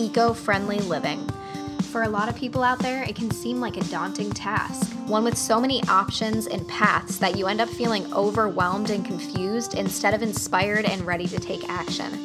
eco friendly living. For a lot of people out there, it can seem like a daunting task, one with so many options and paths that you end up feeling overwhelmed and confused instead of inspired and ready to take action.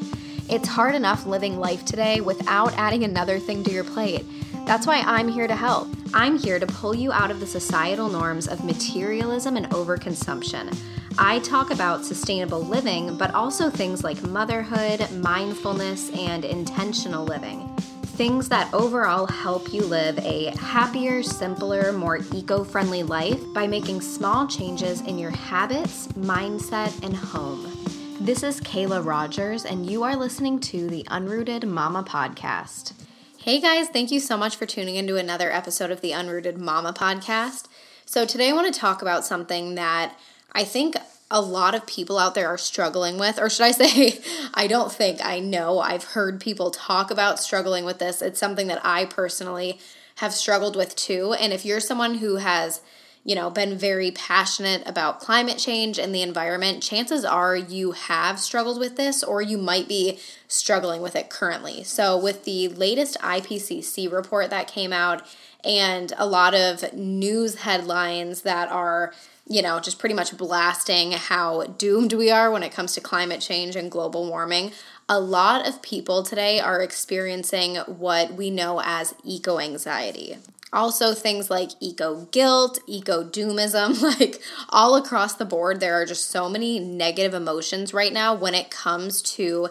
It's hard enough living life today without adding another thing to your plate. That's why I'm here to help. I'm here to pull you out of the societal norms of materialism and overconsumption. I talk about sustainable living, but also things like motherhood, mindfulness, and intentional living. Things that overall help you live a happier, simpler, more eco friendly life by making small changes in your habits, mindset, and home. This is Kayla Rogers, and you are listening to the Unrooted Mama Podcast. Hey guys, thank you so much for tuning into another episode of the Unrooted Mama Podcast. So, today I want to talk about something that I think a lot of people out there are struggling with, or should I say, I don't think, I know, I've heard people talk about struggling with this. It's something that I personally have struggled with too. And if you're someone who has you know, been very passionate about climate change and the environment, chances are you have struggled with this or you might be struggling with it currently. So, with the latest IPCC report that came out and a lot of news headlines that are you know, just pretty much blasting how doomed we are when it comes to climate change and global warming. A lot of people today are experiencing what we know as eco anxiety. Also, things like eco guilt, eco doomism, like all across the board, there are just so many negative emotions right now when it comes to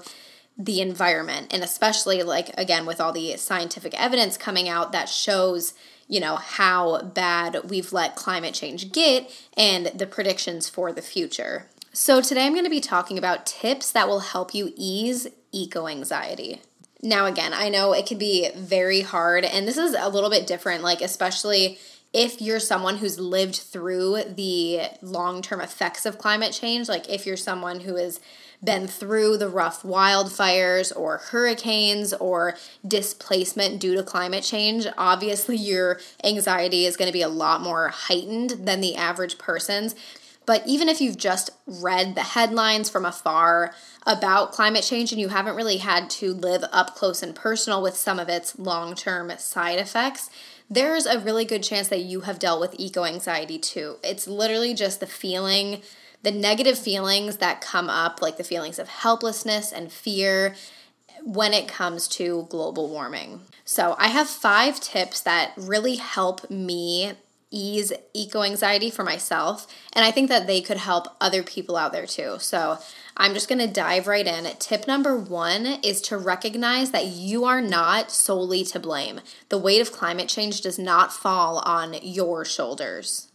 the environment. And especially, like, again, with all the scientific evidence coming out that shows, you know, how bad we've let climate change get and the predictions for the future. So, today I'm going to be talking about tips that will help you ease eco anxiety. Now, again, I know it can be very hard, and this is a little bit different, like, especially if you're someone who's lived through the long term effects of climate change, like if you're someone who has been through the rough wildfires or hurricanes or displacement due to climate change, obviously your anxiety is going to be a lot more heightened than the average person's. But even if you've just read the headlines from afar about climate change and you haven't really had to live up close and personal with some of its long term side effects, there's a really good chance that you have dealt with eco anxiety too. It's literally just the feeling, the negative feelings that come up, like the feelings of helplessness and fear when it comes to global warming. So, I have five tips that really help me ease eco anxiety for myself. And I think that they could help other people out there too. So I'm just to dive right in. Tip number one is to recognize that you are not solely to blame. The weight of climate change does not fall on your shoulders.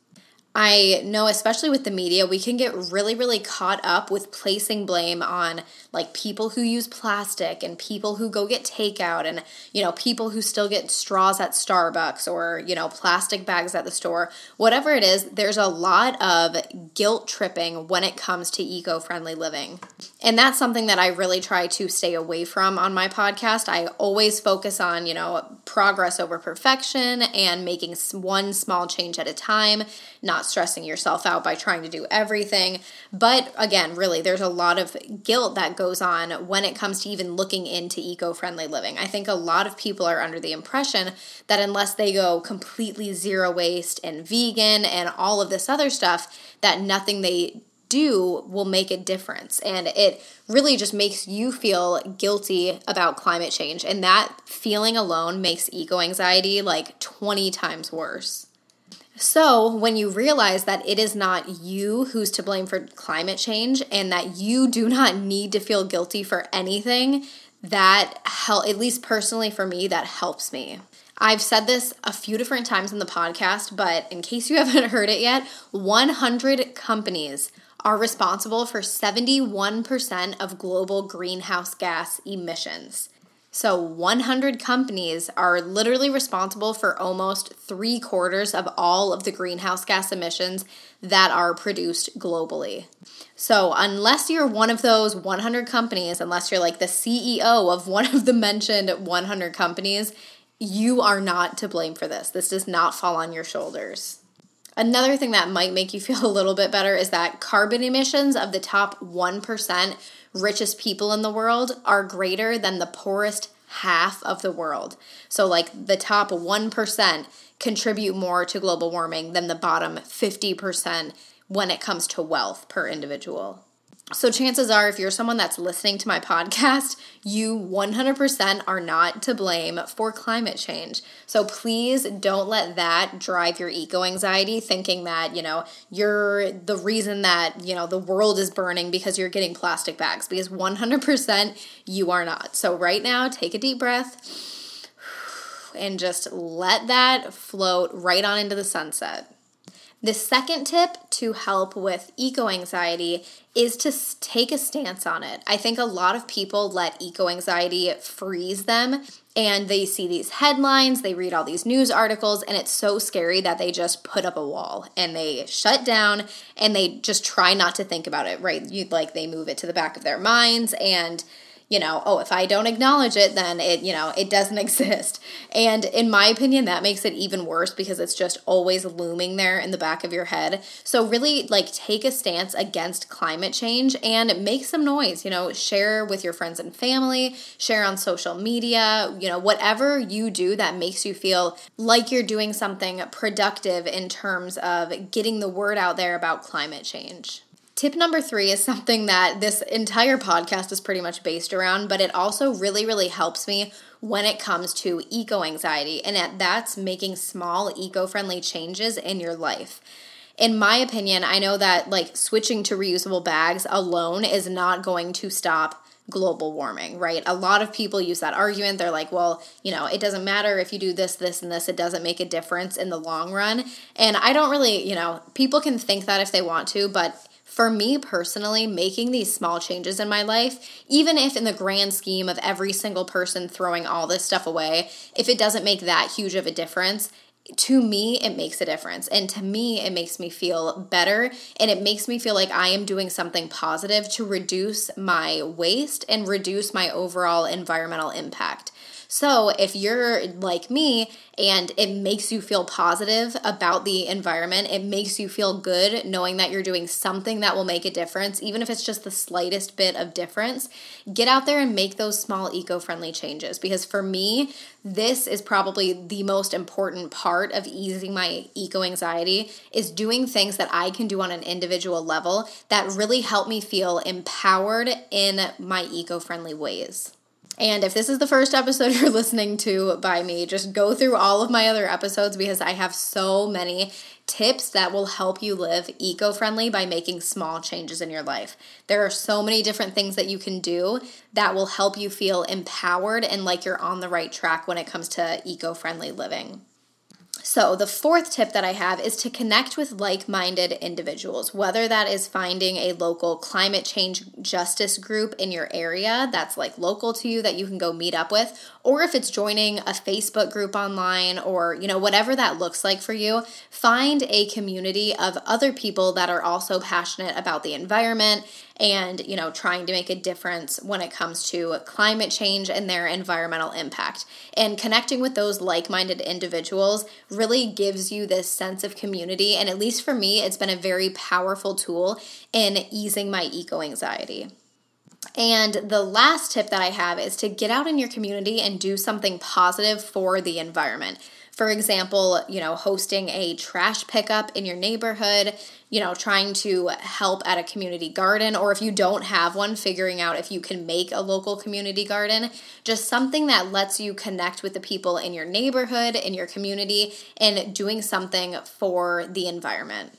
I know, especially with the media, we can get really, really caught up with placing blame on like people who use plastic and people who go get takeout and, you know, people who still get straws at Starbucks or, you know, plastic bags at the store. Whatever it is, there's a lot of guilt tripping when it comes to eco friendly living. And that's something that I really try to stay away from on my podcast. I always focus on, you know, progress over perfection and making one small change at a time, not stressing yourself out by trying to do everything. But again, really, there's a lot of guilt that goes on when it comes to even looking into eco friendly living. I think a lot of people are under the impression that unless they go completely zero waste and vegan and all of this other stuff, that nothing they do will make a difference. And it really just makes you feel guilty about climate change. And that feeling alone makes eco anxiety like 20 times worse. So, when you realize that it is not you who's to blame for climate change and that you do not need to feel guilty for anything, that help at least personally for me that helps me. I've said this a few different times in the podcast, but in case you haven't heard it yet, 100 companies are responsible for 71% of global greenhouse gas emissions. So, 100 companies are literally responsible for almost three quarters of all of the greenhouse gas emissions that are produced globally. So, unless you're one of those 100 companies, unless you're like the CEO of one of the mentioned 100 companies, you are not to blame for this. This does not fall on your shoulders. Another thing that might make you feel a little bit better is that carbon emissions of the top 1% richest people in the world are greater than the poorest half of the world. So, like the top 1% contribute more to global warming than the bottom 50% when it comes to wealth per individual. So, chances are, if you're someone that's listening to my podcast, you 100% are not to blame for climate change. So, please don't let that drive your eco anxiety, thinking that, you know, you're the reason that, you know, the world is burning because you're getting plastic bags, because 100% you are not. So, right now, take a deep breath and just let that float right on into the sunset. The second tip to help with eco anxiety is to take a stance on it. I think a lot of people let eco anxiety freeze them and they see these headlines, they read all these news articles, and it's so scary that they just put up a wall and they shut down and they just try not to think about it, right? You like they move it to the back of their minds and you know, oh, if I don't acknowledge it, then it, you know, it doesn't exist. And in my opinion, that makes it even worse because it's just always looming there in the back of your head. So really like take a stance against climate change and make some noise, you know, share with your friends and family, share on social media, you know, whatever you do that makes you feel like you're doing something productive in terms of getting the word out there about climate change. Tip number three is something that this entire podcast is pretty much based around, but it also really, really helps me when it comes to eco anxiety, and that's making small eco friendly changes in your life. In my opinion, I know that like switching to reusable bags alone is not going to stop global warming, right? A lot of people use that argument. They're like, well, you know, it doesn't matter if you do this, this, and this, it doesn't make a difference in the long run. And I don't really, you know, people can think that if they want to, but for me personally, making these small changes in my life, even if in the grand scheme of every single person throwing all this stuff away, if it doesn't make that huge of a difference, to me, it makes a difference. And to me, it makes me feel better. And it makes me feel like I am doing something positive to reduce my waste and reduce my overall environmental impact. So if you're like me and it makes you feel positive about the environment, it makes you feel good knowing that you're doing something that will make a difference, even if it's just the slightest bit of difference, get out there and make those small eco friendly changes. Because for me, this is probably the most important part of easing my eco anxiety is doing things that I can do on an individual level that really help me feel empowered in my eco friendly ways. And if this is the first episode you're listening to by me, just go through all of my other episodes because I have so many tips that will help you live eco friendly by making small changes in your life. There are so many different things that you can do that will help you feel empowered and like you're on the right track when it comes to eco friendly living. So, the fourth tip that I have is to connect with like minded individuals, whether that is finding a local climate change justice group in your area that's like local to you that you can go meet up with, or if it's joining a Facebook group online or, you know, whatever that looks like for you, find a community of other people that are also passionate about the environment and you know trying to make a difference when it comes to climate change and their environmental impact and connecting with those like-minded individuals really gives you this sense of community and at least for me it's been a very powerful tool in easing my eco anxiety and the last tip that I have is to get out in your community and do something positive for the environment. For example, you know, hosting a trash pickup in your neighborhood, you know, trying to help at a community garden, or if you don't have one, figuring out if you can make a local community garden. Just something that lets you connect with the people in your neighborhood, in your community, and doing something for the environment.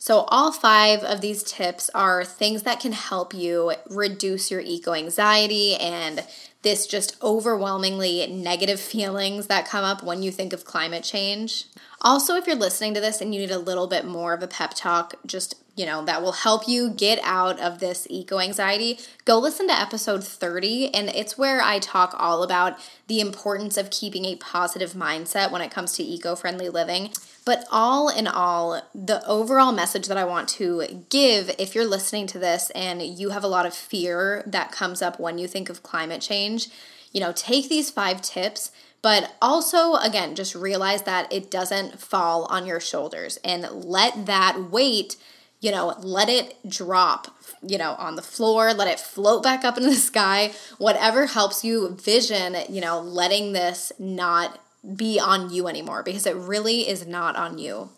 So, all five of these tips are things that can help you reduce your eco anxiety and this just overwhelmingly negative feelings that come up when you think of climate change. Also, if you're listening to this and you need a little bit more of a pep talk, just you know, that will help you get out of this eco anxiety, go listen to episode 30. And it's where I talk all about the importance of keeping a positive mindset when it comes to eco friendly living. But all in all, the overall message that I want to give if you're listening to this and you have a lot of fear that comes up when you think of climate change, you know, take these five tips but also, again, just realize that it doesn't fall on your shoulders and let that weight you know, let it drop, you know, on the floor, let it float back up into the sky, whatever helps you vision, you know, letting this not be on you anymore because it really is not on you.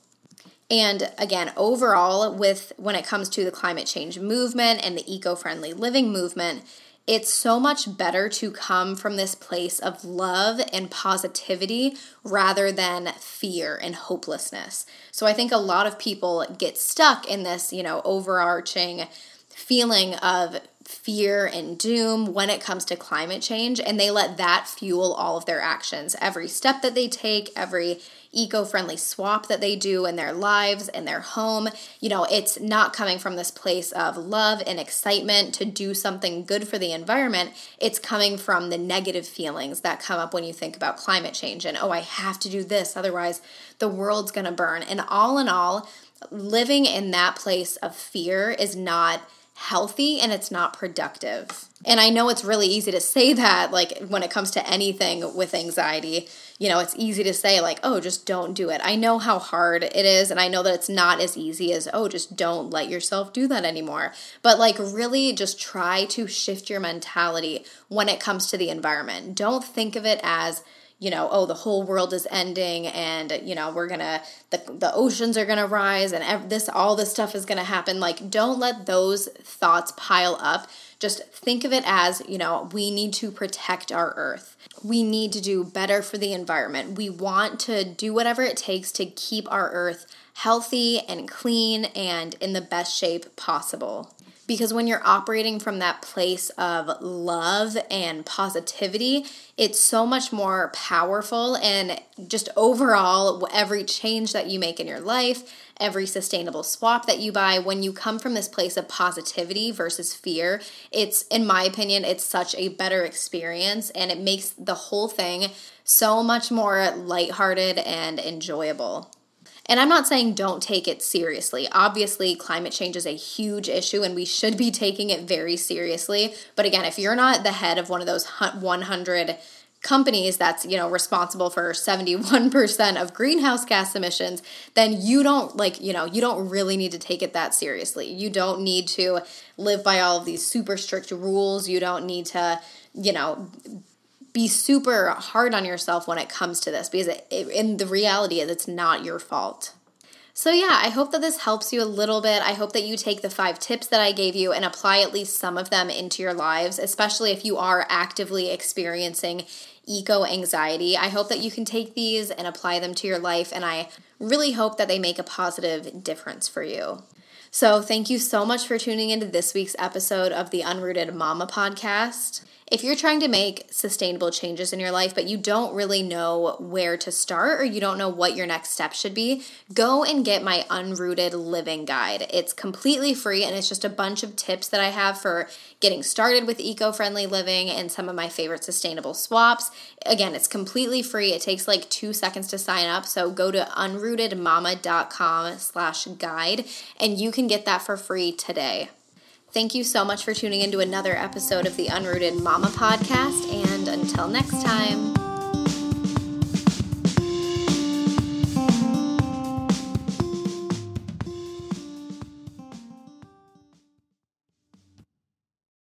And again, overall, with when it comes to the climate change movement and the eco friendly living movement, it's so much better to come from this place of love and positivity rather than fear and hopelessness. So I think a lot of people get stuck in this, you know, overarching feeling of fear and doom when it comes to climate change, and they let that fuel all of their actions. Every step that they take, every eco friendly swap that they do in their lives, in their home, you know, it's not coming from this place of love and excitement to do something good for the environment. It's coming from the negative feelings that come up when you think about climate change and, oh, I have to do this, otherwise the world's gonna burn. And all in all, living in that place of fear is not healthy and it's not productive. And I know it's really easy to say that, like when it comes to anything with anxiety, you know, it's easy to say, like, oh, just don't do it. I know how hard it is, and I know that it's not as easy as, oh, just don't let yourself do that anymore. But, like, really just try to shift your mentality when it comes to the environment. Don't think of it as, you know, oh, the whole world is ending and, you know, we're gonna, the, the oceans are gonna rise and ev- this, all this stuff is gonna happen. Like, don't let those thoughts pile up. Just think of it as, you know, we need to protect our earth. We need to do better for the environment. We want to do whatever it takes to keep our earth healthy and clean and in the best shape possible because when you're operating from that place of love and positivity, it's so much more powerful. And just overall, every change that you make in your life, every sustainable swap that you buy, when you come from this place of positivity versus fear, it's, in my opinion, it's such a better experience and it makes the whole thing so much more lighthearted and enjoyable. And I'm not saying don't take it seriously. Obviously, climate change is a huge issue and we should be taking it very seriously. But again, if you're not the head of one of those 100 companies that's you know responsible for 71% of greenhouse gas emissions then you don't like you know you don't really need to take it that seriously you don't need to live by all of these super strict rules you don't need to you know be super hard on yourself when it comes to this because it, it, in the reality is it's not your fault. So, yeah, I hope that this helps you a little bit. I hope that you take the five tips that I gave you and apply at least some of them into your lives, especially if you are actively experiencing eco anxiety. I hope that you can take these and apply them to your life, and I really hope that they make a positive difference for you. So, thank you so much for tuning into this week's episode of the Unrooted Mama podcast. If you're trying to make sustainable changes in your life, but you don't really know where to start or you don't know what your next step should be, go and get my Unrooted Living Guide. It's completely free and it's just a bunch of tips that I have for getting started with eco friendly living and some of my favorite sustainable swaps. Again, it's completely free. It takes like two seconds to sign up. So go to unrootedmama.com slash guide and you can get that for free today. Thank you so much for tuning into another episode of the Unrooted Mama podcast, and until next time.